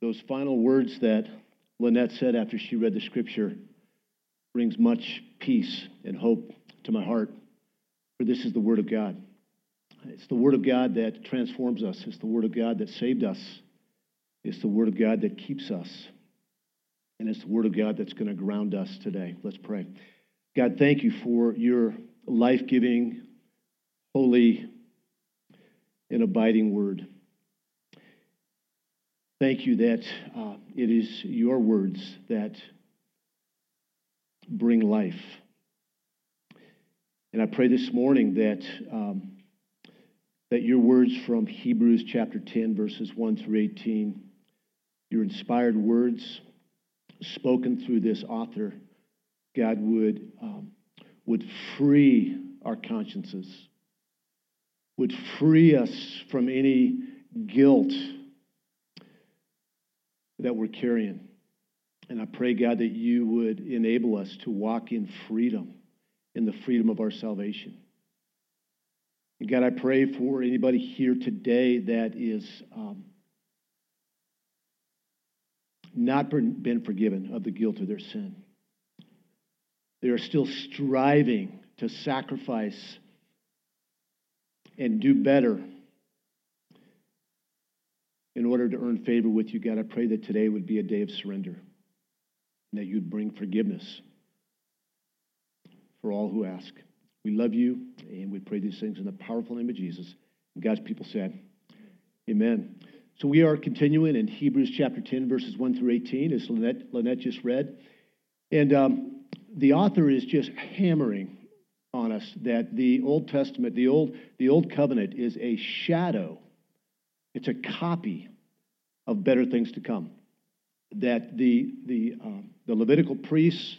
those final words that Lynette said after she read the scripture brings much peace and hope to my heart, for this is the Word of God. It's the Word of God that transforms us, it's the Word of God that saved us, it's the Word of God that keeps us, and it's the Word of God that's going to ground us today. Let's pray. God, thank you for your life giving, holy, and abiding Word. Thank you that uh, it is your words that bring life. And I pray this morning that, um, that your words from Hebrews chapter 10, verses 1 through 18, your inspired words spoken through this author, God would, um, would free our consciences, would free us from any guilt that we're carrying. And I pray, God, that you would enable us to walk in freedom, in the freedom of our salvation. And God, I pray for anybody here today that is um, not been forgiven of the guilt of their sin. They are still striving to sacrifice and do better in order to earn favor with you, God, I pray that today would be a day of surrender and that you'd bring forgiveness for all who ask. We love you, and we pray these things in the powerful name of Jesus. And God's people said, Amen. So we are continuing in Hebrews chapter 10, verses 1 through 18, as Lynette, Lynette just read. And um, the author is just hammering on us that the Old Testament, the Old, the Old Covenant, is a shadow it's a copy of better things to come. That the, the, uh, the Levitical priests,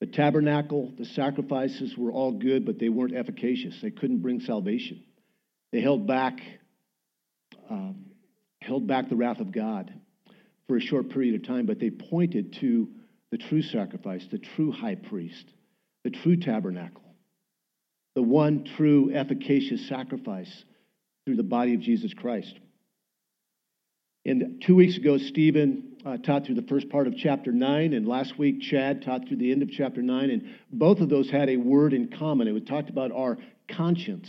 the tabernacle, the sacrifices were all good, but they weren't efficacious. They couldn't bring salvation. They held back, um, held back the wrath of God for a short period of time, but they pointed to the true sacrifice, the true high priest, the true tabernacle, the one true efficacious sacrifice through the body of Jesus Christ. And two weeks ago, Stephen uh, taught through the first part of chapter 9, and last week, Chad taught through the end of chapter 9, and both of those had a word in common. It was talked about our conscience.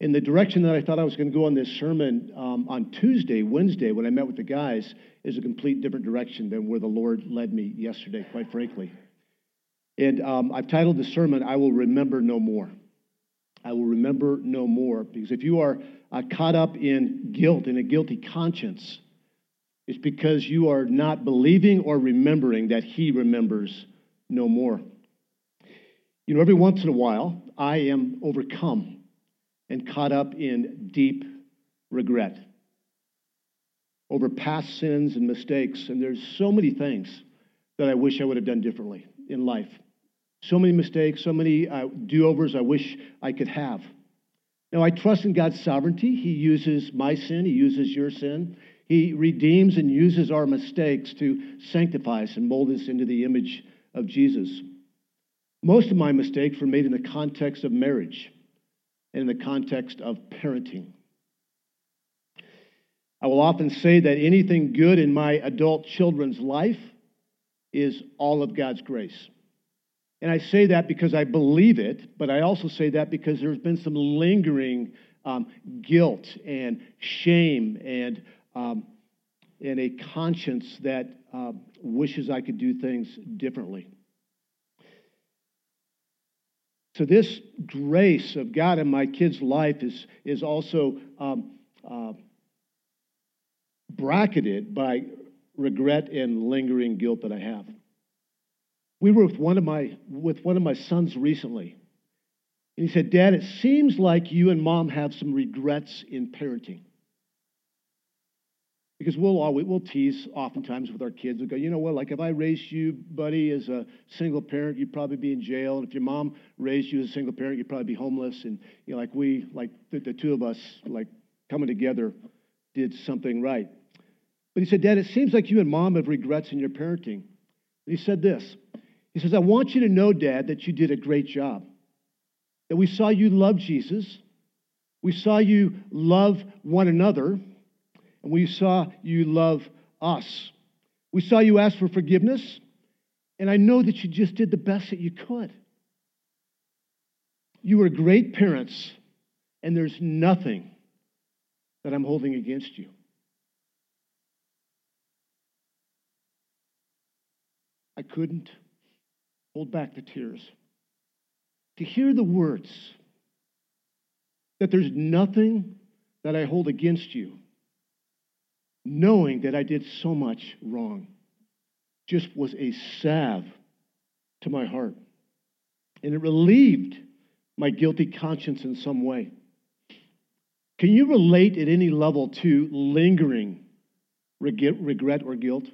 In the direction that I thought I was going to go on this sermon um, on Tuesday, Wednesday, when I met with the guys, is a complete different direction than where the Lord led me yesterday, quite frankly. And um, I've titled the sermon, I Will Remember No More. I will remember no more. Because if you are uh, caught up in guilt, in a guilty conscience, it's because you are not believing or remembering that He remembers no more. You know, every once in a while, I am overcome and caught up in deep regret over past sins and mistakes. And there's so many things that I wish I would have done differently in life. So many mistakes, so many uh, do overs I wish I could have. Now, I trust in God's sovereignty. He uses my sin, He uses your sin. He redeems and uses our mistakes to sanctify us and mold us into the image of Jesus. Most of my mistakes were made in the context of marriage and in the context of parenting. I will often say that anything good in my adult children's life is all of God's grace. And I say that because I believe it, but I also say that because there's been some lingering um, guilt and shame and, um, and a conscience that uh, wishes I could do things differently. So, this grace of God in my kid's life is, is also um, uh, bracketed by regret and lingering guilt that I have. We were with one of my with one of my sons recently. And he said, Dad, it seems like you and mom have some regrets in parenting. Because we'll always we'll tease oftentimes with our kids. We'll go, you know what, like if I raised you, buddy, as a single parent, you'd probably be in jail. And if your mom raised you as a single parent, you'd probably be homeless. And you know, like we, like the, the two of us, like coming together, did something right. But he said, Dad, it seems like you and mom have regrets in your parenting. And he said this. He says, I want you to know, Dad, that you did a great job. That we saw you love Jesus. We saw you love one another. And we saw you love us. We saw you ask for forgiveness. And I know that you just did the best that you could. You were great parents, and there's nothing that I'm holding against you. I couldn't hold back the tears. To hear the words that there's nothing that I hold against you, knowing that I did so much wrong, just was a salve to my heart. And it relieved my guilty conscience in some way. Can you relate at any level to lingering regret or guilt?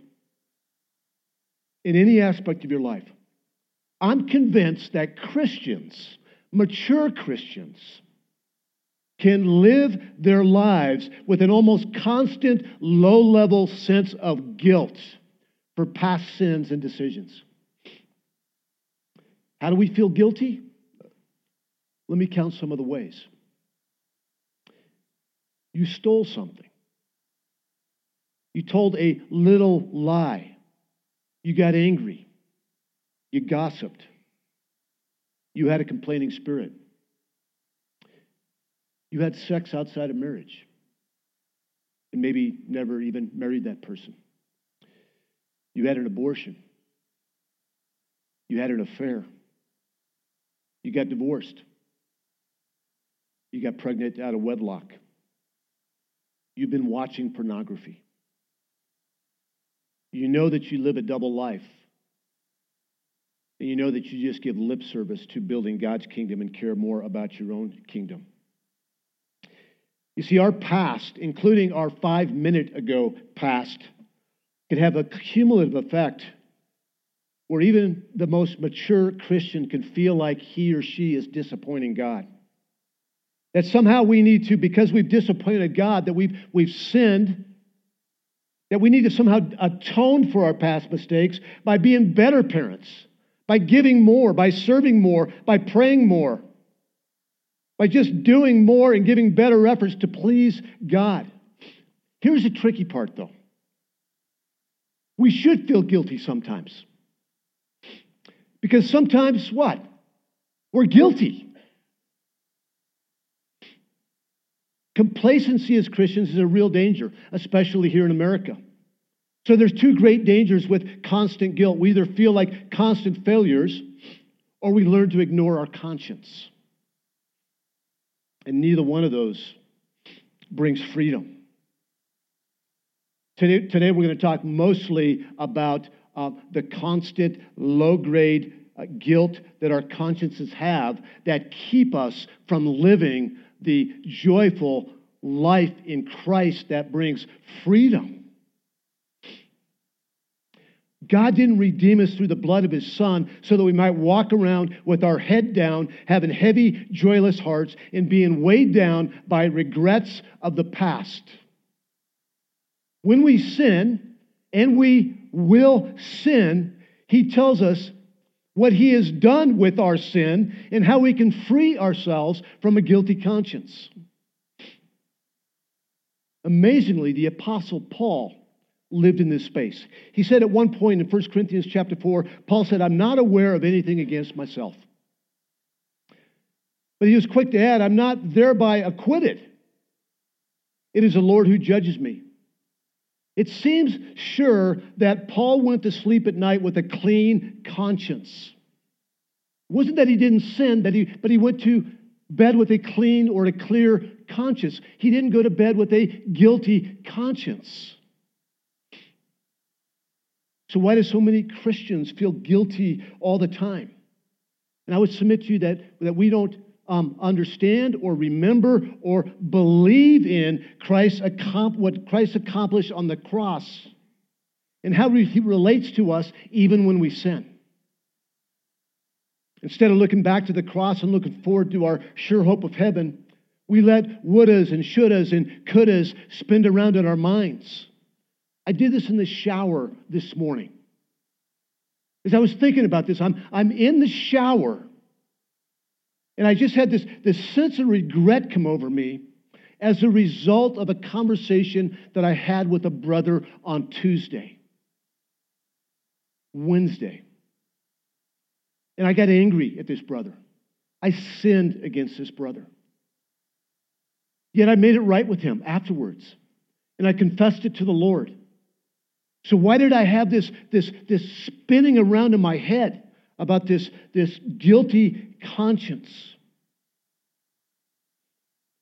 In any aspect of your life. I'm convinced that Christians, mature Christians, can live their lives with an almost constant low level sense of guilt for past sins and decisions. How do we feel guilty? Let me count some of the ways. You stole something. You told a little lie. You got angry. You gossiped. You had a complaining spirit. You had sex outside of marriage and maybe never even married that person. You had an abortion. You had an affair. You got divorced. You got pregnant out of wedlock. You've been watching pornography. You know that you live a double life. And you know that you just give lip service to building God's kingdom and care more about your own kingdom. You see, our past, including our five minute ago past, can have a cumulative effect where even the most mature Christian can feel like he or she is disappointing God. That somehow we need to, because we've disappointed God, that we've, we've sinned, that we need to somehow atone for our past mistakes by being better parents, by giving more, by serving more, by praying more, by just doing more and giving better efforts to please God. Here's the tricky part, though. We should feel guilty sometimes. Because sometimes what? We're guilty. Complacency as Christians is a real danger, especially here in America. So there's two great dangers with constant guilt. We either feel like constant failures or we learn to ignore our conscience. And neither one of those brings freedom. Today, today we're going to talk mostly about uh, the constant low grade uh, guilt that our consciences have that keep us from living the joyful life in Christ that brings freedom. God didn't redeem us through the blood of his son so that we might walk around with our head down, having heavy, joyless hearts, and being weighed down by regrets of the past. When we sin, and we will sin, he tells us what he has done with our sin and how we can free ourselves from a guilty conscience. Amazingly, the apostle Paul lived in this space. He said at one point in 1 Corinthians chapter 4, Paul said, I'm not aware of anything against myself. But he was quick to add, I'm not thereby acquitted. It is the Lord who judges me. It seems sure that Paul went to sleep at night with a clean conscience. It wasn't that he didn't sin, that he, but he went to bed with a clean or a clear conscience. He didn't go to bed with a guilty conscience. So, why do so many Christians feel guilty all the time? And I would submit to you that, that we don't um, understand or remember or believe in Christ, what Christ accomplished on the cross and how he relates to us even when we sin. Instead of looking back to the cross and looking forward to our sure hope of heaven, we let wouldas and shouldas and couldas spin around in our minds. I did this in the shower this morning. As I was thinking about this, I'm, I'm in the shower and I just had this, this sense of regret come over me. as a result of a conversation that I had with a brother on Tuesday, Wednesday. And I got angry at this brother. I sinned against this brother. Yet I made it right with him afterwards. And I confessed it to the Lord. So why did I have this, this, this spinning around in my head about this, this guilty conscience?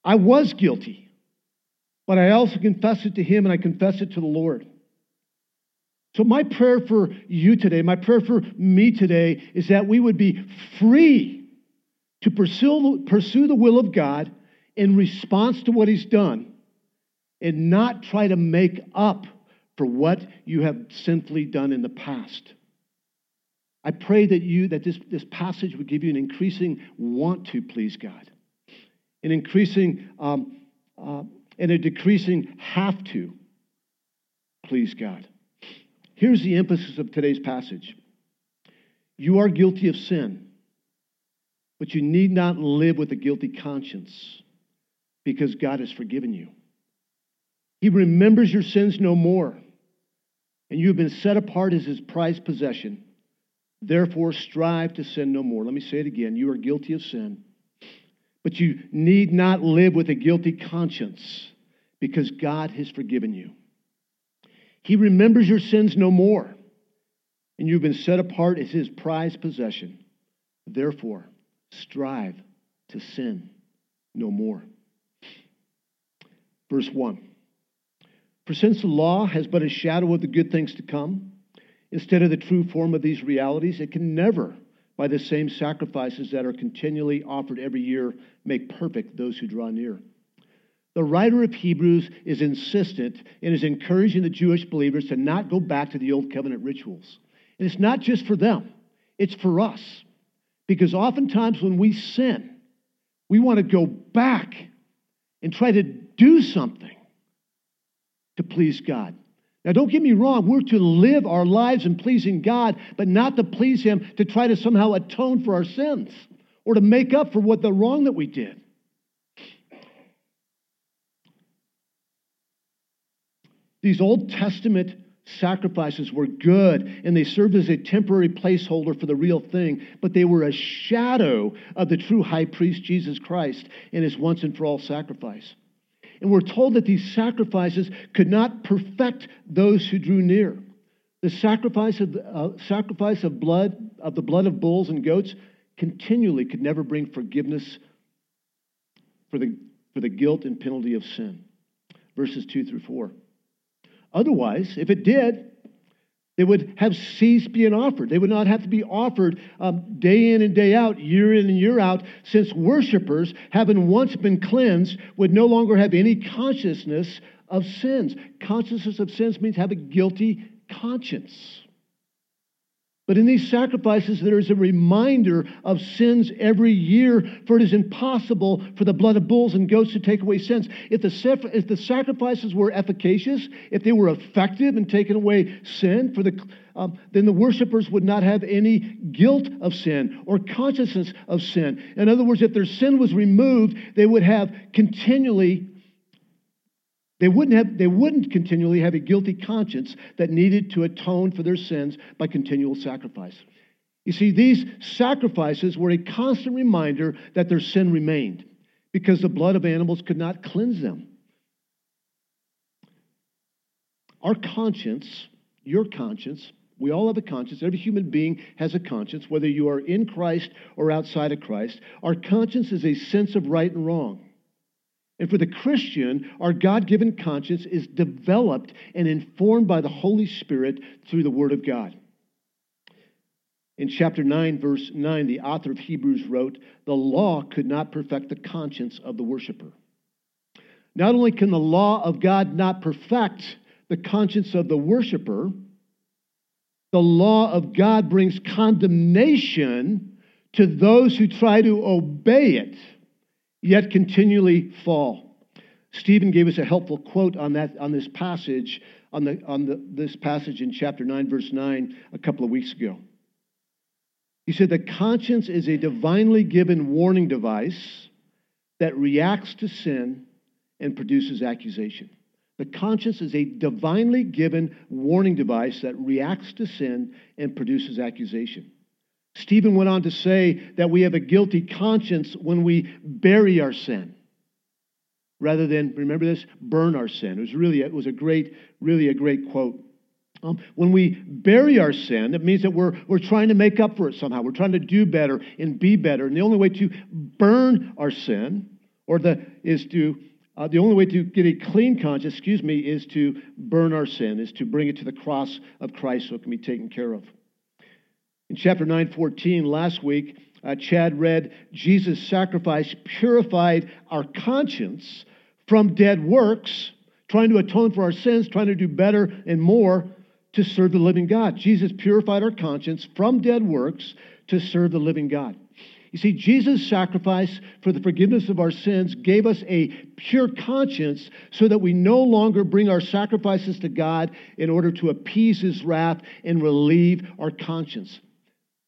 I was guilty, but I also confessed it to him and I confessed it to the Lord. So, my prayer for you today, my prayer for me today, is that we would be free to pursue, pursue the will of God in response to what He's done and not try to make up for what you have sinfully done in the past. I pray that you that this, this passage would give you an increasing want to please God, an increasing um, uh, and a decreasing have to please God. Here's the emphasis of today's passage You are guilty of sin, but you need not live with a guilty conscience because God has forgiven you. He remembers your sins no more, and you have been set apart as his prized possession. Therefore, strive to sin no more. Let me say it again. You are guilty of sin, but you need not live with a guilty conscience because God has forgiven you. He remembers your sins no more, and you've been set apart as his prized possession. Therefore, strive to sin no more. Verse 1 For since the law has but a shadow of the good things to come, instead of the true form of these realities, it can never, by the same sacrifices that are continually offered every year, make perfect those who draw near. The writer of Hebrews is insistent and is encouraging the Jewish believers to not go back to the old covenant rituals. And it's not just for them, it's for us. Because oftentimes when we sin, we want to go back and try to do something to please God. Now, don't get me wrong, we're to live our lives in pleasing God, but not to please Him to try to somehow atone for our sins or to make up for what the wrong that we did. These Old Testament sacrifices were good and they served as a temporary placeholder for the real thing, but they were a shadow of the true high priest, Jesus Christ, and his once and for all sacrifice. And we're told that these sacrifices could not perfect those who drew near. The sacrifice of, uh, sacrifice of blood, of the blood of bulls and goats, continually could never bring forgiveness for the, for the guilt and penalty of sin. Verses 2 through 4. Otherwise, if it did, they would have ceased being offered. They would not have to be offered um, day in and day out, year in and year out, since worshipers, having once been cleansed, would no longer have any consciousness of sins. Consciousness of sins means have a guilty conscience. But in these sacrifices, there is a reminder of sins every year, for it is impossible for the blood of bulls and goats to take away sins. If the, if the sacrifices were efficacious, if they were effective in taking away sin, for the, um, then the worshippers would not have any guilt of sin or consciousness of sin. In other words, if their sin was removed, they would have continually they wouldn't, have, they wouldn't continually have a guilty conscience that needed to atone for their sins by continual sacrifice. You see, these sacrifices were a constant reminder that their sin remained because the blood of animals could not cleanse them. Our conscience, your conscience, we all have a conscience. Every human being has a conscience, whether you are in Christ or outside of Christ. Our conscience is a sense of right and wrong. And for the Christian, our God given conscience is developed and informed by the Holy Spirit through the Word of God. In chapter 9, verse 9, the author of Hebrews wrote, The law could not perfect the conscience of the worshiper. Not only can the law of God not perfect the conscience of the worshiper, the law of God brings condemnation to those who try to obey it yet continually fall. Stephen gave us a helpful quote on that on this passage on the on the, this passage in chapter 9 verse 9 a couple of weeks ago. He said the conscience is a divinely given warning device that reacts to sin and produces accusation. The conscience is a divinely given warning device that reacts to sin and produces accusation. Stephen went on to say that we have a guilty conscience when we bury our sin rather than, remember this, burn our sin. It was really, it was a great, really a great quote. Um, when we bury our sin, it means that we're, we're trying to make up for it somehow. We're trying to do better and be better. And the only way to burn our sin, or the, is to, uh, the only way to get a clean conscience, excuse me, is to burn our sin, is to bring it to the cross of Christ so it can be taken care of. In chapter 9:14 last week, uh, Chad read, Jesus' sacrifice purified our conscience from dead works, trying to atone for our sins, trying to do better and more to serve the living God. Jesus purified our conscience from dead works to serve the living God. You see, Jesus' sacrifice for the forgiveness of our sins gave us a pure conscience so that we no longer bring our sacrifices to God in order to appease his wrath and relieve our conscience.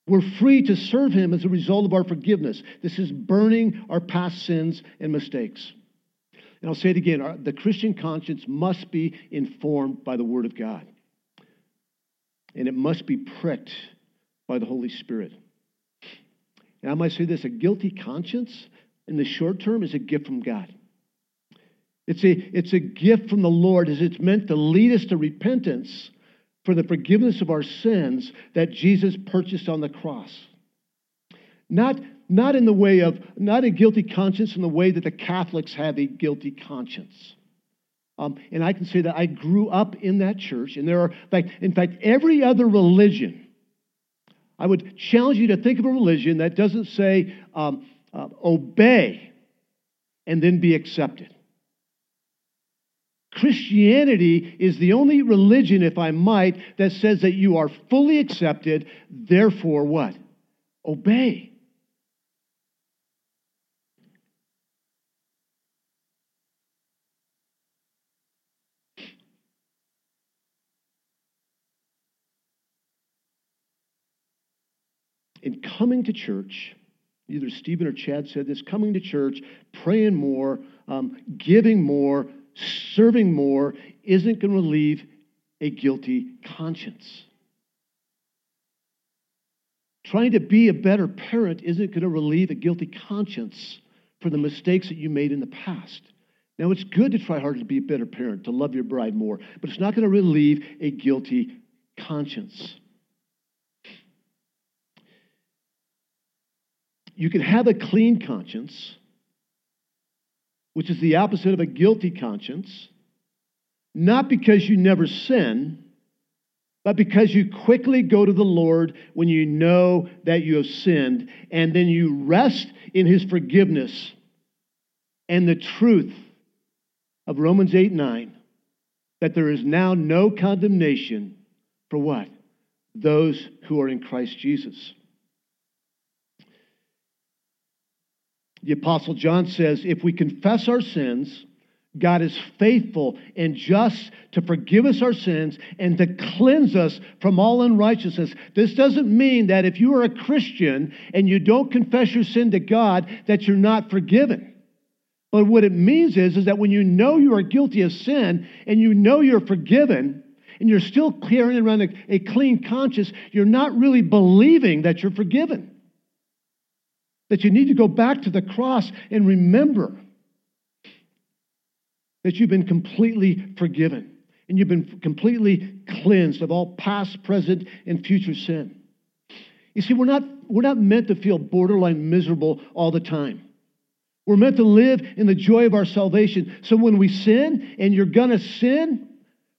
We're free to serve him as a result of our forgiveness. This is burning our past sins and mistakes. And I'll say it again our, the Christian conscience must be informed by the Word of God, and it must be pricked by the Holy Spirit. And I might say this a guilty conscience in the short term is a gift from God. It's a, it's a gift from the Lord as it's meant to lead us to repentance for the forgiveness of our sins that Jesus purchased on the cross. Not, not in the way of, not a guilty conscience in the way that the Catholics have a guilty conscience. Um, and I can say that I grew up in that church, and there are, in fact, in fact, every other religion, I would challenge you to think of a religion that doesn't say um, uh, obey and then be accepted. Christianity is the only religion, if I might, that says that you are fully accepted, therefore what? Obey. In coming to church, either Stephen or Chad said this coming to church, praying more, um, giving more, serving more isn't going to relieve a guilty conscience. Trying to be a better parent isn't going to relieve a guilty conscience for the mistakes that you made in the past. Now, it's good to try harder to be a better parent, to love your bride more, but it's not going to relieve a guilty conscience. You can have a clean conscience which is the opposite of a guilty conscience, not because you never sin, but because you quickly go to the Lord when you know that you have sinned, and then you rest in his forgiveness and the truth of Romans 8 9, that there is now no condemnation for what? Those who are in Christ Jesus. The Apostle John says, if we confess our sins, God is faithful and just to forgive us our sins and to cleanse us from all unrighteousness. This doesn't mean that if you are a Christian and you don't confess your sin to God, that you're not forgiven. But what it means is, is that when you know you are guilty of sin and you know you're forgiven, and you're still carrying around a, a clean conscience, you're not really believing that you're forgiven that you need to go back to the cross and remember that you've been completely forgiven and you've been completely cleansed of all past, present, and future sin. You see, we're not, we're not meant to feel borderline miserable all the time. We're meant to live in the joy of our salvation. So when we sin, and you're going to sin,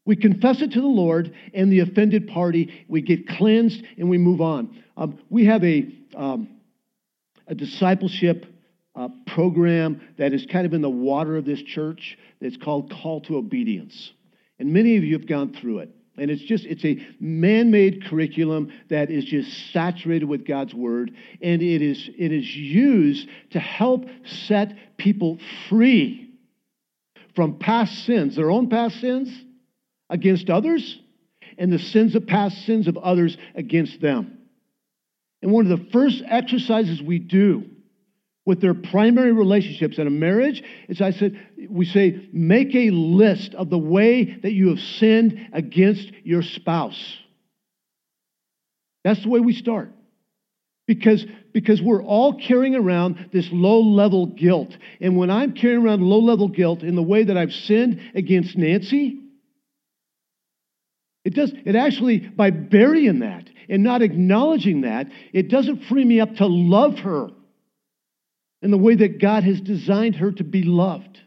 we confess it to the Lord and the offended party. We get cleansed and we move on. Um, we have a, um, a discipleship uh, program that is kind of in the water of this church. It's called Call to Obedience. And many of you have gone through it. And it's just, it's a man made curriculum that is just saturated with God's word. And it is, it is used to help set people free from past sins, their own past sins against others, and the sins of past sins of others against them. And one of the first exercises we do with their primary relationships in a marriage is I said, we say, make a list of the way that you have sinned against your spouse. That's the way we start. Because, because we're all carrying around this low level guilt. And when I'm carrying around low level guilt in the way that I've sinned against Nancy, it does, it actually, by burying that and not acknowledging that, it doesn't free me up to love her in the way that God has designed her to be loved.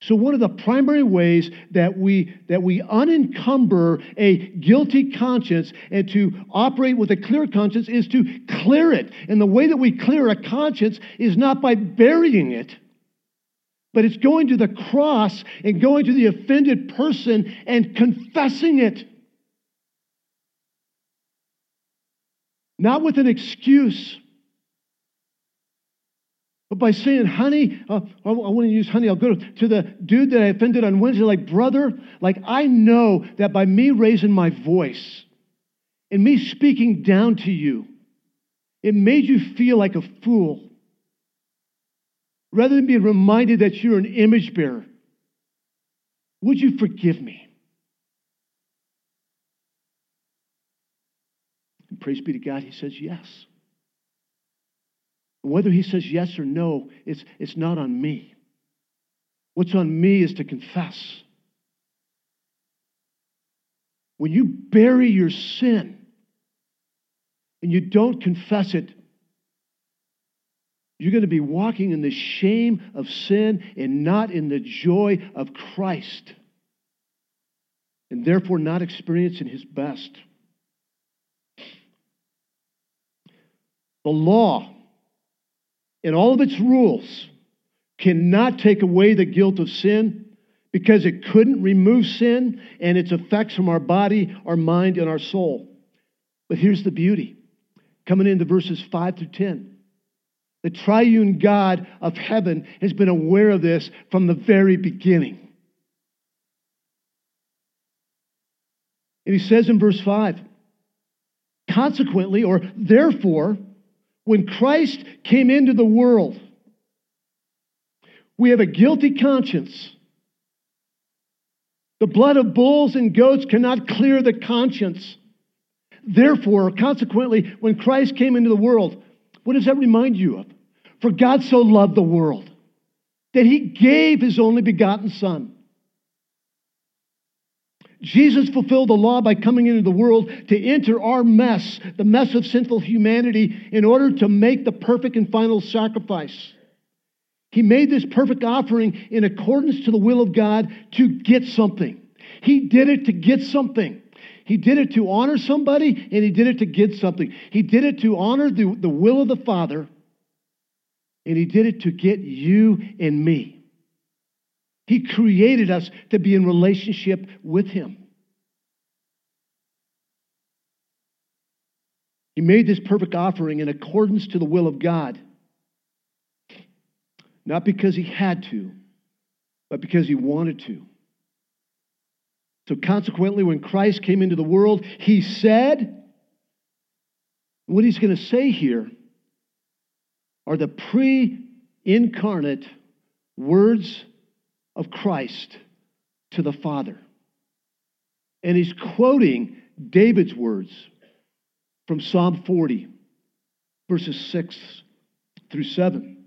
So, one of the primary ways that we, that we unencumber a guilty conscience and to operate with a clear conscience is to clear it. And the way that we clear a conscience is not by burying it, but it's going to the cross and going to the offended person and confessing it. Not with an excuse but by saying, honey, uh, I, I want to use honey, I'll go to the dude that I offended on Wednesday, like, brother, like, I know that by me raising my voice and me speaking down to you, it made you feel like a fool. Rather than being reminded that you're an image bearer, would you forgive me? And praise be to God, he says yes. Whether he says yes or no, it's, it's not on me. What's on me is to confess. When you bury your sin and you don't confess it, you're going to be walking in the shame of sin and not in the joy of Christ, and therefore not experiencing his best. The law and all of its rules cannot take away the guilt of sin because it couldn't remove sin and its effects from our body, our mind, and our soul. But here's the beauty coming into verses 5 through 10. The triune God of heaven has been aware of this from the very beginning. And he says in verse 5 Consequently, or therefore, when Christ came into the world, we have a guilty conscience. The blood of bulls and goats cannot clear the conscience. Therefore, consequently, when Christ came into the world, what does that remind you of? For God so loved the world that he gave his only begotten Son Jesus fulfilled the law by coming into the world to enter our mess, the mess of sinful humanity, in order to make the perfect and final sacrifice. He made this perfect offering in accordance to the will of God to get something. He did it to get something. He did it to honor somebody, and he did it to get something. He did it to honor the, the will of the Father, and he did it to get you and me. He created us to be in relationship with Him. He made this perfect offering in accordance to the will of God. Not because He had to, but because He wanted to. So, consequently, when Christ came into the world, He said, what He's going to say here are the pre incarnate words of Christ to the Father. And he's quoting David's words from Psalm 40, verses 6 through 7.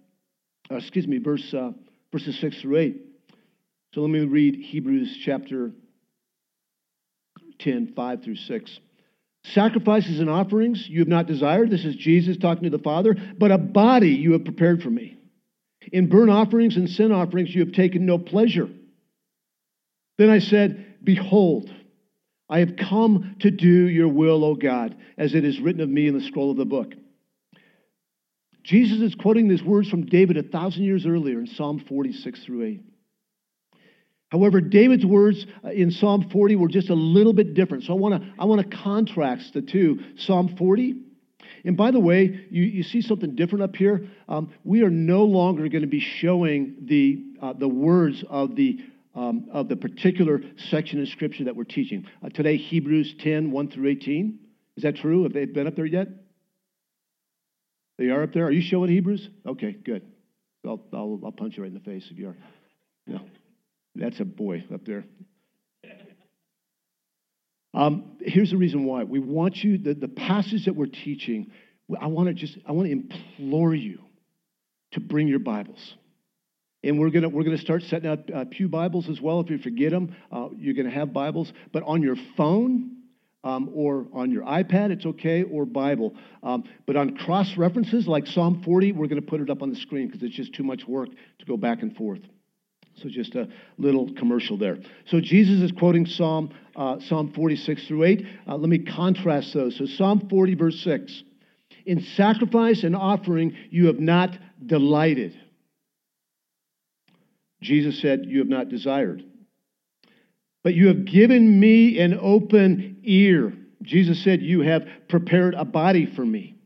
Uh, excuse me, verse, uh, verses 6 through 8. So let me read Hebrews chapter 10, 5 through 6. Sacrifices and offerings you have not desired. This is Jesus talking to the Father, but a body you have prepared for me. In burnt offerings and sin offerings you have taken no pleasure. Then I said, Behold, I have come to do your will, O God, as it is written of me in the scroll of the book. Jesus is quoting these words from David a thousand years earlier in Psalm 46 through 8. However, David's words uh, in Psalm 40 were just a little bit different. So I want to I want to contrast the two. Psalm 40 and by the way, you, you see something different up here. Um, we are no longer going to be showing the, uh, the words of the, um, of the particular section of Scripture that we're teaching. Uh, today, Hebrews 10, 1 through 18. Is that true? Have they been up there yet? They are up there. Are you showing Hebrews? Okay, good. I'll, I'll, I'll punch you right in the face if you are. No, that's a boy up there. Um, here's the reason why. We want you, the, the passage that we're teaching, I want to just, I want to implore you to bring your Bibles. And we're going to we're gonna start setting up uh, Pew Bibles as well. If you forget them, uh, you're going to have Bibles. But on your phone um, or on your iPad, it's okay, or Bible. Um, but on cross references like Psalm 40, we're going to put it up on the screen because it's just too much work to go back and forth. So just a little commercial there. So Jesus is quoting Psalm, uh, Psalm 46 through 8. Uh, let me contrast those. So Psalm 40, verse 6. In sacrifice and offering you have not delighted. Jesus said, You have not desired. But you have given me an open ear. Jesus said, You have prepared a body for me.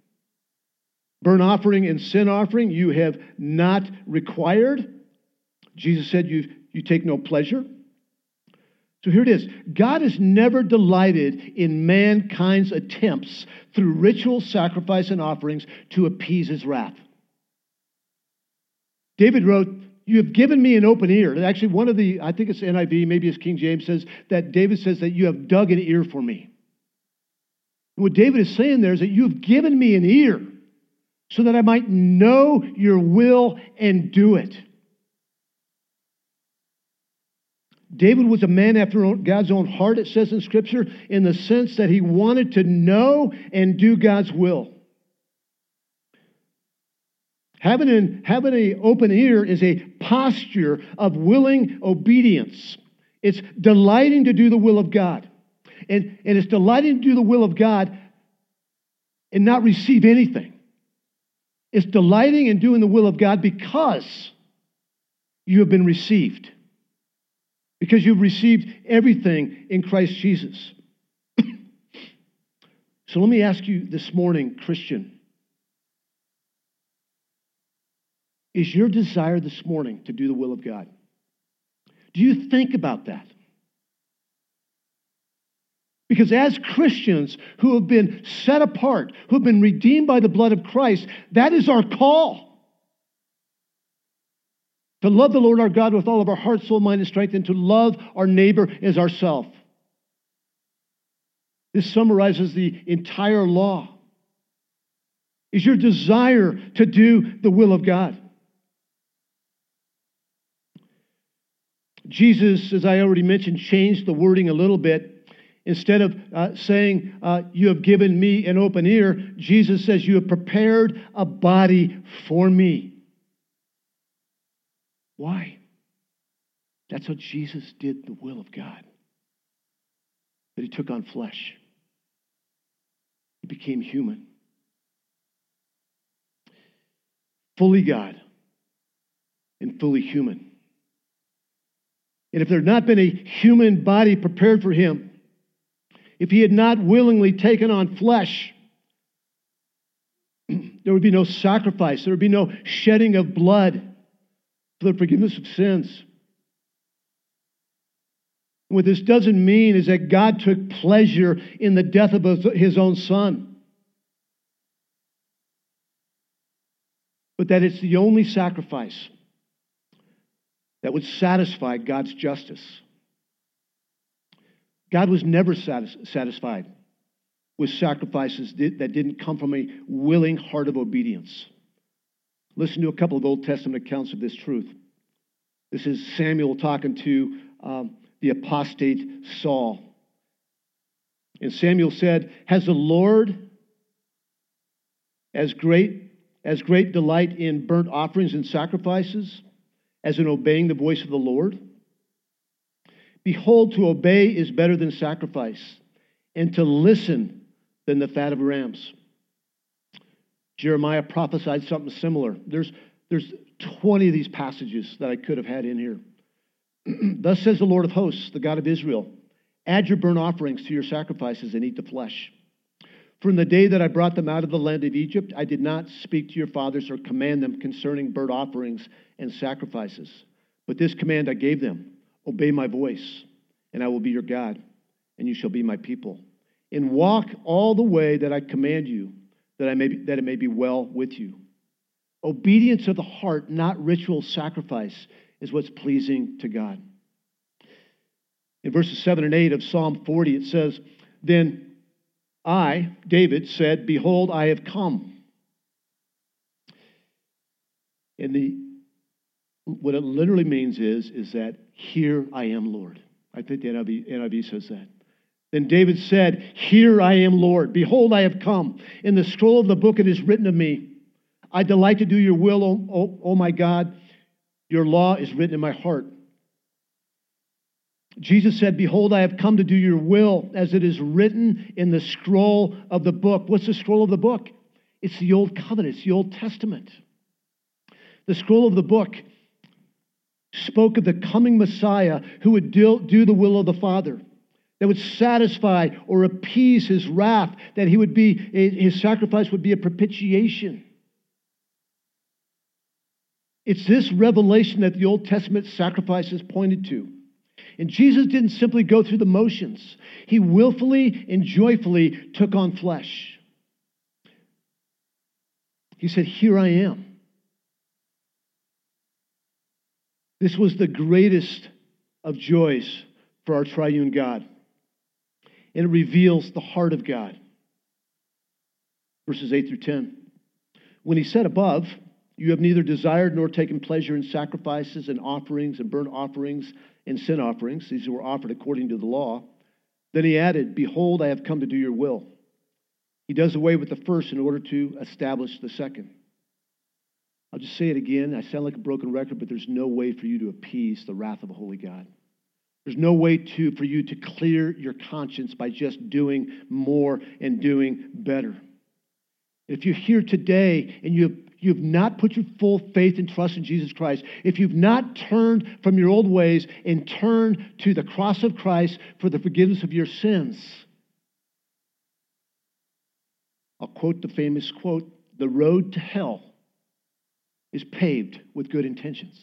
Burnt offering and sin offering you have not required. Jesus said, You, you take no pleasure. So here it is God is never delighted in mankind's attempts through ritual sacrifice and offerings to appease his wrath. David wrote, You have given me an open ear. Actually, one of the, I think it's NIV, maybe it's King James, says that David says that you have dug an ear for me. What David is saying there is that you have given me an ear so that I might know your will and do it. David was a man after God's own heart, it says in Scripture, in the sense that he wanted to know and do God's will. Having an, having an open ear is a posture of willing obedience. It's delighting to do the will of God. And, and it's delighting to do the will of God and not receive anything. It's delighting in doing the will of God because you have been received because you've received everything in Christ Jesus. so let me ask you this morning, Christian is your desire this morning to do the will of God? Do you think about that? Because as Christians who have been set apart, who have been redeemed by the blood of Christ, that is our call to love the Lord our God with all of our heart, soul, mind, and strength, and to love our neighbor as ourself. This summarizes the entire law. Is your desire to do the will of God? Jesus, as I already mentioned, changed the wording a little bit. Instead of uh, saying, uh, You have given me an open ear, Jesus says, You have prepared a body for me. Why? That's how Jesus did the will of God. That he took on flesh. He became human. Fully God and fully human. And if there had not been a human body prepared for him, if he had not willingly taken on flesh, there would be no sacrifice, there would be no shedding of blood for the forgiveness of sins. What this doesn't mean is that God took pleasure in the death of his own son, but that it's the only sacrifice that would satisfy God's justice. God was never satisfied with sacrifices that didn't come from a willing heart of obedience. Listen to a couple of Old Testament accounts of this truth. This is Samuel talking to um, the apostate Saul. And Samuel said, Has the Lord as great as great delight in burnt offerings and sacrifices as in obeying the voice of the Lord? Behold, to obey is better than sacrifice, and to listen than the fat of rams. Jeremiah prophesied something similar. There's, there's 20 of these passages that I could have had in here. Thus says the Lord of hosts, the God of Israel Add your burnt offerings to your sacrifices and eat the flesh. In the day that I brought them out of the land of Egypt, I did not speak to your fathers or command them concerning burnt offerings and sacrifices. But this command I gave them Obey my voice, and I will be your God, and you shall be my people. And walk all the way that I command you that, I may be, that it may be well with you. Obedience of the heart, not ritual sacrifice, is what's pleasing to God. In verses 7 and 8 of Psalm 40, it says, Then I, David, said, Behold, I have come. And the what it literally means is, is that here I am, Lord. I think the NIV, NIV says that. Then David said, Here I am, Lord. Behold, I have come. In the scroll of the book it is written of me. I delight to do your will, O, o, o my God. Your law is written in my heart. Jesus said, Behold, I have come to do your will, as it is written in the scroll of the book. What's the scroll of the book? It's the Old Covenant, it's the Old Testament. The scroll of the book spoke of the coming Messiah who would do, do the will of the Father, that would satisfy or appease his wrath, that he would be, eh, his sacrifice would be a propitiation. It's this revelation that the Old Testament sacrifices pointed to. And Jesus didn't simply go through the motions, he willfully and joyfully took on flesh. He said, Here I am. This was the greatest of joys for our triune God. And it reveals the heart of God. Verses 8 through 10. When he said above, You have neither desired nor taken pleasure in sacrifices and offerings and burnt offerings and sin offerings. These were offered according to the law. Then he added, Behold, I have come to do your will. He does away with the first in order to establish the second. I'll just say it again. I sound like a broken record, but there's no way for you to appease the wrath of a holy God. There's no way to, for you to clear your conscience by just doing more and doing better. If you're here today and you you've not put your full faith and trust in Jesus Christ, if you've not turned from your old ways and turned to the cross of Christ for the forgiveness of your sins, I'll quote the famous quote the road to hell is paved with good intentions.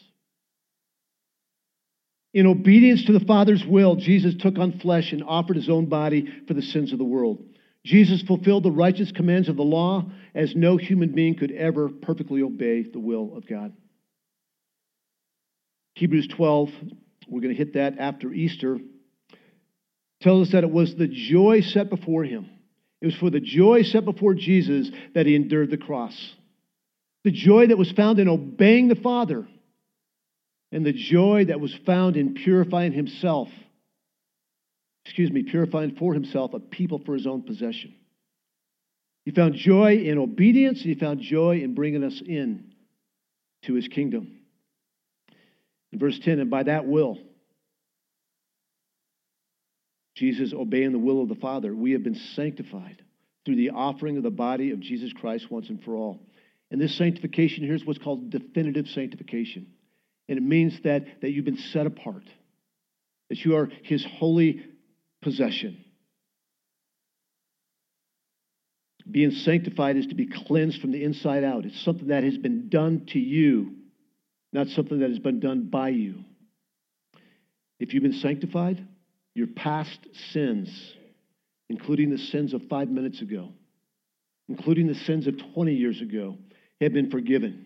In obedience to the Father's will, Jesus took on flesh and offered his own body for the sins of the world. Jesus fulfilled the righteous commands of the law as no human being could ever perfectly obey the will of God. Hebrews 12, we're going to hit that after Easter, tells us that it was the joy set before him. It was for the joy set before Jesus that he endured the cross the joy that was found in obeying the Father, and the joy that was found in purifying himself, excuse me, purifying for himself a people for his own possession. He found joy in obedience, and he found joy in bringing us in to his kingdom. In verse 10, and by that will, Jesus obeying the will of the Father, we have been sanctified through the offering of the body of Jesus Christ once and for all. And this sanctification here is what's called definitive sanctification. And it means that, that you've been set apart, that you are his holy possession. Being sanctified is to be cleansed from the inside out. It's something that has been done to you, not something that has been done by you. If you've been sanctified, your past sins, including the sins of five minutes ago, including the sins of 20 years ago, have been forgiven.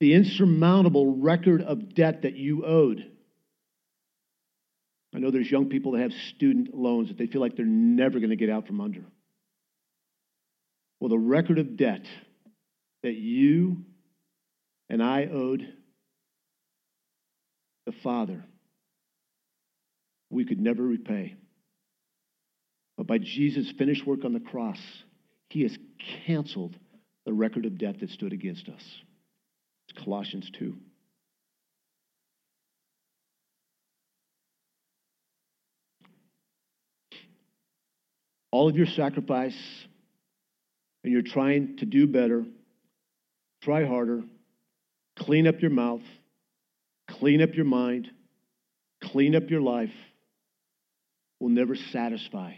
The insurmountable record of debt that you owed. I know there's young people that have student loans that they feel like they're never going to get out from under. Well, the record of debt that you and I owed the Father, we could never repay. But by Jesus' finished work on the cross, He has canceled the record of debt that stood against us. It's Colossians 2. All of your sacrifice, and you're trying to do better, try harder, clean up your mouth, clean up your mind, clean up your life, will never satisfy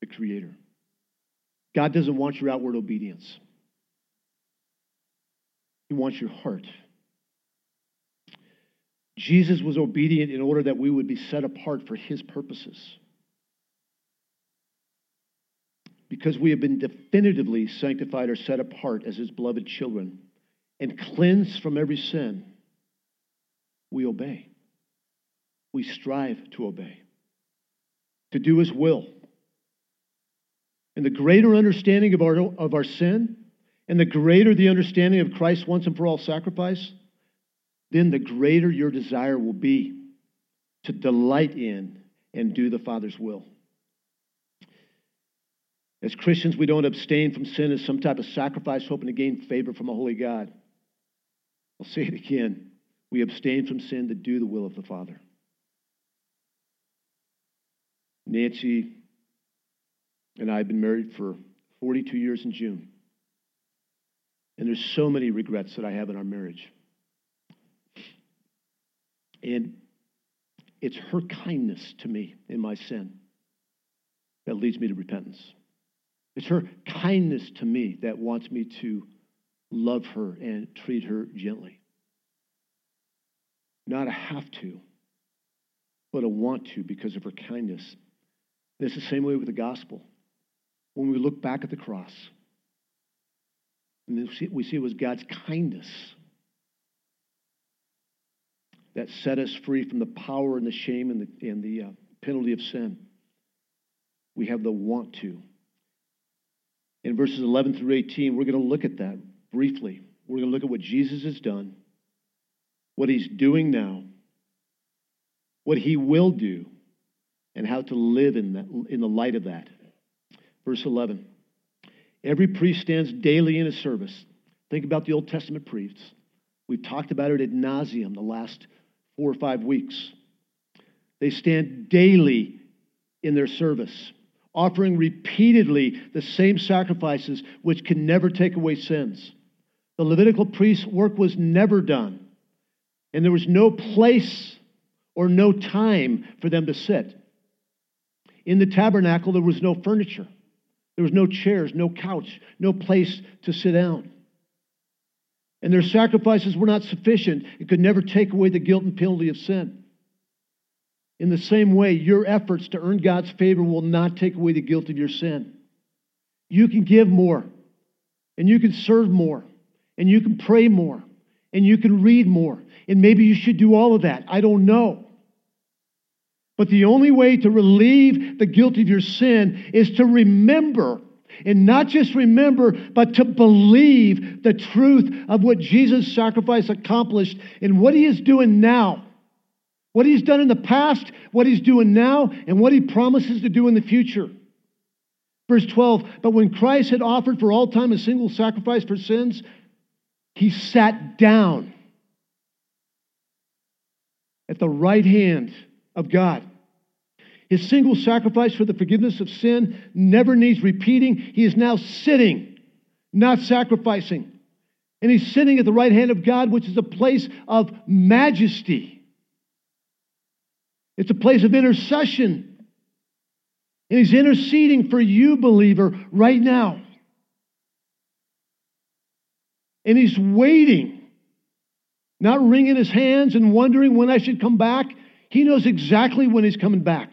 the Creator. God doesn't want your outward obedience. He wants your heart. Jesus was obedient in order that we would be set apart for his purposes. because we have been definitively sanctified or set apart as his beloved children and cleansed from every sin, we obey. We strive to obey, to do his will. And the greater understanding of our, of our sin, and the greater the understanding of Christ's once and for all sacrifice, then the greater your desire will be to delight in and do the Father's will. As Christians, we don't abstain from sin as some type of sacrifice, hoping to gain favor from a holy God. I'll say it again. We abstain from sin to do the will of the Father. Nancy and I have been married for 42 years in June. And there's so many regrets that I have in our marriage. And it's her kindness to me in my sin that leads me to repentance. It's her kindness to me that wants me to love her and treat her gently. Not a have to, but a want to because of her kindness. And it's the same way with the gospel. When we look back at the cross, and we see it was God's kindness that set us free from the power and the shame and the, and the uh, penalty of sin. We have the want to in verses 11 through 18, we're going to look at that briefly. We're going to look at what Jesus has done, what he's doing now, what he will do, and how to live in, that, in the light of that. Verse 11 Every priest stands daily in his service. Think about the Old Testament priests. We've talked about it ad nauseum the last four or five weeks. They stand daily in their service offering repeatedly the same sacrifices which can never take away sins. The Levitical priest's work was never done, and there was no place or no time for them to sit. In the tabernacle, there was no furniture, there was no chairs, no couch, no place to sit down. And their sacrifices were not sufficient. It could never take away the guilt and penalty of sin. In the same way, your efforts to earn God's favor will not take away the guilt of your sin. You can give more, and you can serve more, and you can pray more, and you can read more. And maybe you should do all of that. I don't know. But the only way to relieve the guilt of your sin is to remember, and not just remember, but to believe the truth of what Jesus' sacrifice accomplished and what he is doing now. What he's done in the past, what he's doing now, and what he promises to do in the future. Verse 12, but when Christ had offered for all time a single sacrifice for sins, he sat down at the right hand of God. His single sacrifice for the forgiveness of sin never needs repeating. He is now sitting, not sacrificing. And he's sitting at the right hand of God, which is a place of majesty. It's a place of intercession. And he's interceding for you, believer, right now. And he's waiting, not wringing his hands and wondering when I should come back. He knows exactly when he's coming back.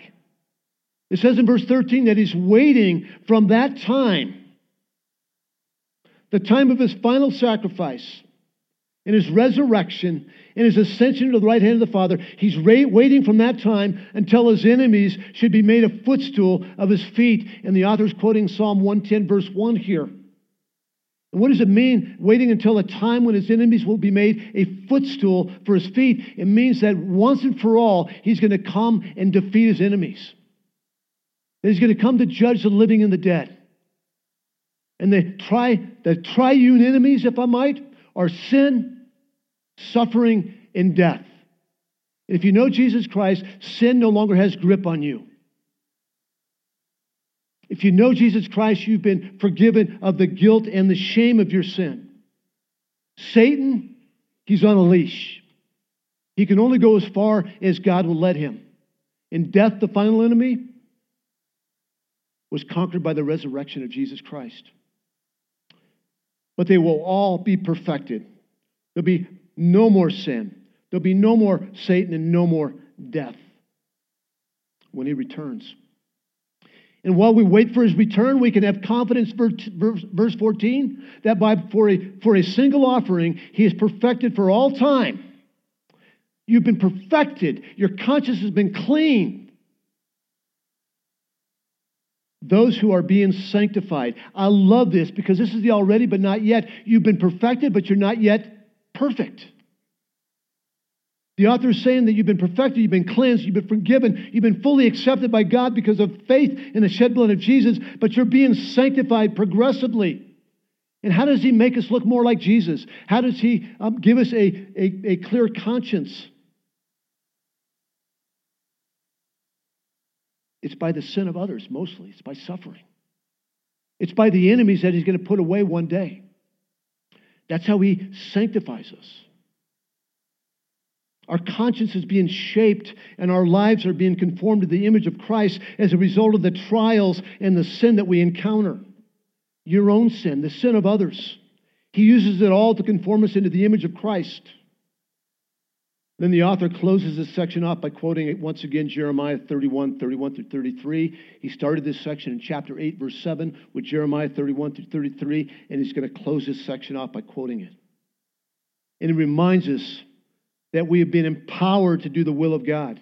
It says in verse 13 that he's waiting from that time, the time of his final sacrifice, in his resurrection, in his ascension to the right hand of the Father, he's waiting from that time until his enemies should be made a footstool of his feet. And the author's quoting Psalm 110, verse 1 here. What does it mean, waiting until a time when his enemies will be made a footstool for his feet? It means that once and for all, he's going to come and defeat his enemies. That he's going to come to judge the living and the dead. And the, tri, the triune enemies, if I might, are sin, suffering, and death. If you know Jesus Christ, sin no longer has grip on you. If you know Jesus Christ, you've been forgiven of the guilt and the shame of your sin. Satan, he's on a leash. He can only go as far as God will let him. And death, the final enemy was conquered by the resurrection of Jesus Christ. But they will all be perfected. There'll be no more sin. There'll be no more Satan and no more death when he returns. And while we wait for his return, we can have confidence, verse 14, that by, for, a, for a single offering, he is perfected for all time. You've been perfected. Your conscience has been clean. Those who are being sanctified. I love this because this is the already but not yet. You've been perfected, but you're not yet perfect. The author is saying that you've been perfected, you've been cleansed, you've been forgiven, you've been fully accepted by God because of faith in the shed blood of Jesus, but you're being sanctified progressively. And how does He make us look more like Jesus? How does He um, give us a, a, a clear conscience? It's by the sin of others, mostly. It's by suffering. It's by the enemies that He's going to put away one day. That's how He sanctifies us. Our conscience is being shaped and our lives are being conformed to the image of Christ as a result of the trials and the sin that we encounter. Your own sin, the sin of others. He uses it all to conform us into the image of Christ. Then the author closes this section off by quoting once again Jeremiah 31, 31 through 33. He started this section in chapter 8, verse 7 with Jeremiah 31 through 33, and he's going to close this section off by quoting it. And it reminds us that we have been empowered to do the will of God,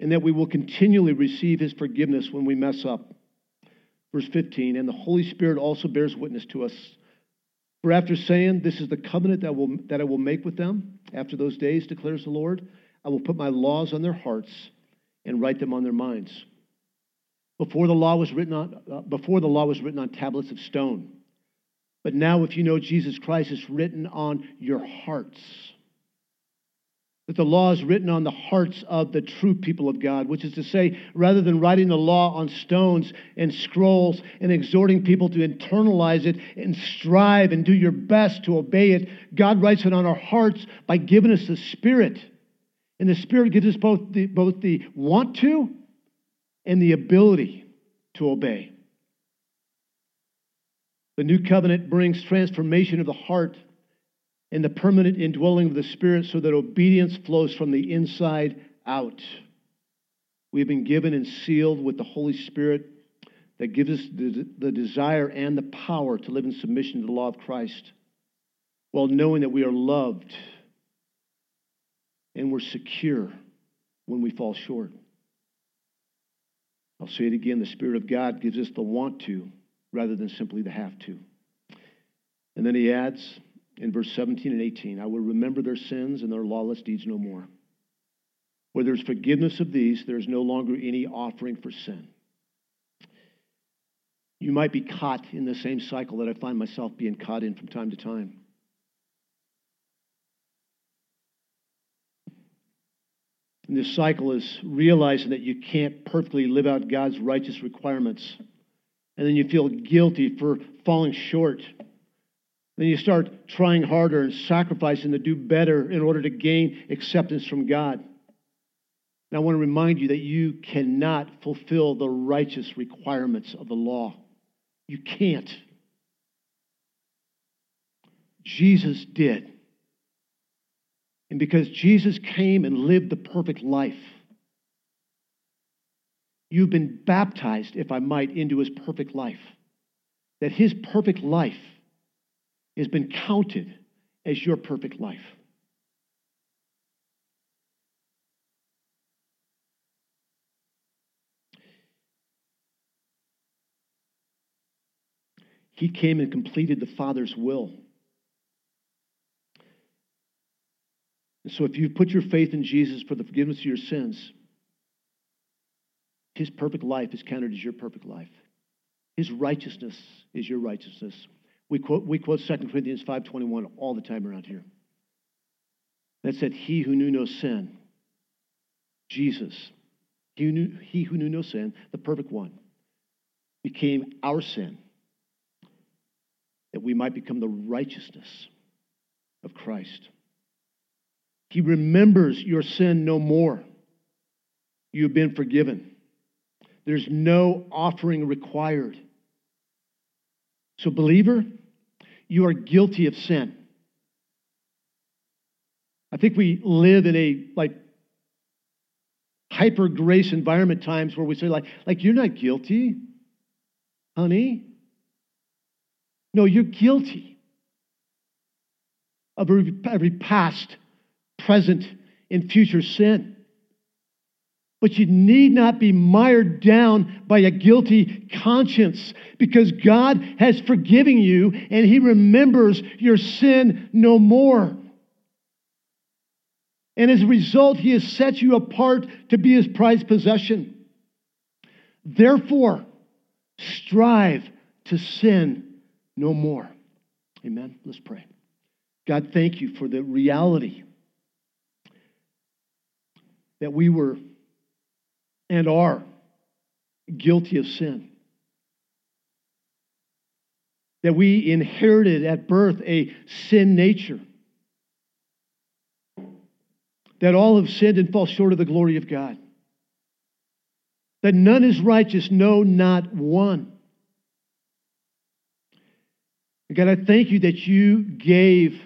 and that we will continually receive His forgiveness when we mess up. Verse 15, and the Holy Spirit also bears witness to us. For after saying, This is the covenant that, will, that I will make with them after those days, declares the Lord, I will put my laws on their hearts and write them on their minds. Before the law was written on, uh, before the law was written on tablets of stone but now, if you know Jesus Christ, it's written on your hearts. That the law is written on the hearts of the true people of God, which is to say, rather than writing the law on stones and scrolls and exhorting people to internalize it and strive and do your best to obey it, God writes it on our hearts by giving us the Spirit. And the Spirit gives us both the, both the want to and the ability to obey. The new covenant brings transformation of the heart and the permanent indwelling of the Spirit so that obedience flows from the inside out. We have been given and sealed with the Holy Spirit that gives us the, the desire and the power to live in submission to the law of Christ while knowing that we are loved and we're secure when we fall short. I'll say it again the Spirit of God gives us the want to rather than simply the have to. And then he adds in verse 17 and 18 I will remember their sins and their lawless deeds no more. Where there's forgiveness of these, there is no longer any offering for sin. You might be caught in the same cycle that I find myself being caught in from time to time. And this cycle is realizing that you can't perfectly live out God's righteous requirements and then you feel guilty for falling short. Then you start trying harder and sacrificing to do better in order to gain acceptance from God. And I want to remind you that you cannot fulfill the righteous requirements of the law. You can't. Jesus did. And because Jesus came and lived the perfect life, You've been baptized, if I might, into his perfect life. That his perfect life has been counted as your perfect life. He came and completed the Father's will. And so, if you put your faith in Jesus for the forgiveness of your sins, his perfect life is counted as your perfect life. His righteousness is your righteousness. We quote, we quote 2 Corinthians 5.21 all the time around here. That said, he who knew no sin, Jesus, he who knew, he who knew no sin, the perfect one, became our sin, that we might become the righteousness of Christ. He remembers your sin no more. You have been forgiven. There's no offering required. So, believer, you are guilty of sin. I think we live in a like hyper grace environment times where we say, like, like, you're not guilty, honey. No, you're guilty of every past, present, and future sin. But you need not be mired down by a guilty conscience because God has forgiven you and He remembers your sin no more. And as a result, He has set you apart to be His prized possession. Therefore, strive to sin no more. Amen. Let's pray. God, thank you for the reality that we were and are guilty of sin. That we inherited at birth a sin nature. That all have sinned and fall short of the glory of God. That none is righteous, no, not one. God, I thank you that you gave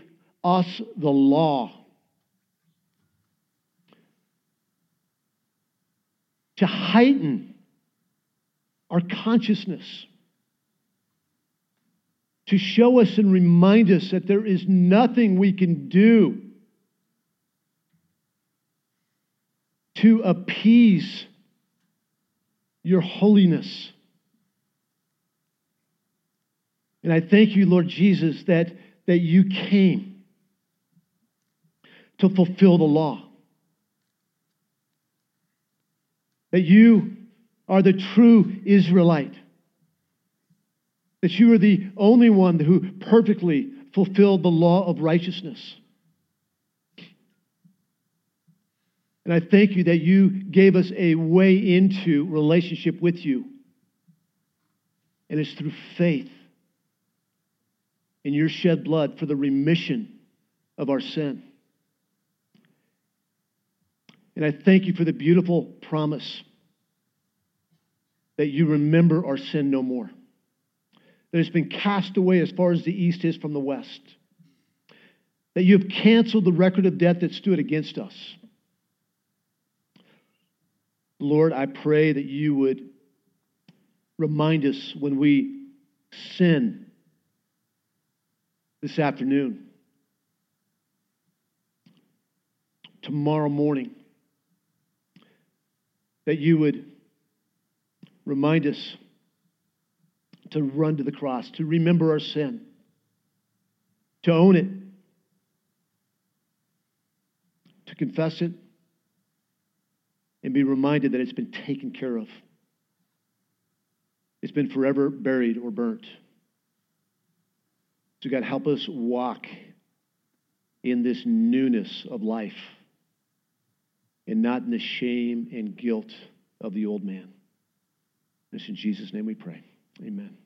us the law to heighten our consciousness, to show us and remind us that there is nothing we can do to appease your holiness. And I thank you, Lord Jesus, that, that you came to fulfill the law. That you are the true Israelite, that you are the only one who perfectly fulfilled the law of righteousness. And I thank you that you gave us a way into relationship with you. And it's through faith in your shed blood for the remission of our sin. And I thank you for the beautiful promise that you remember our sin no more. That it's been cast away as far as the east is from the west. That you have canceled the record of debt that stood against us. Lord, I pray that you would remind us when we sin this afternoon, tomorrow morning that you would remind us to run to the cross, to remember our sin, to own it, to confess it, and be reminded that it's been taken care of. It's been forever buried or burnt. So, God, help us walk in this newness of life and not in the shame and guilt of the old man. This in Jesus' name we pray. Amen.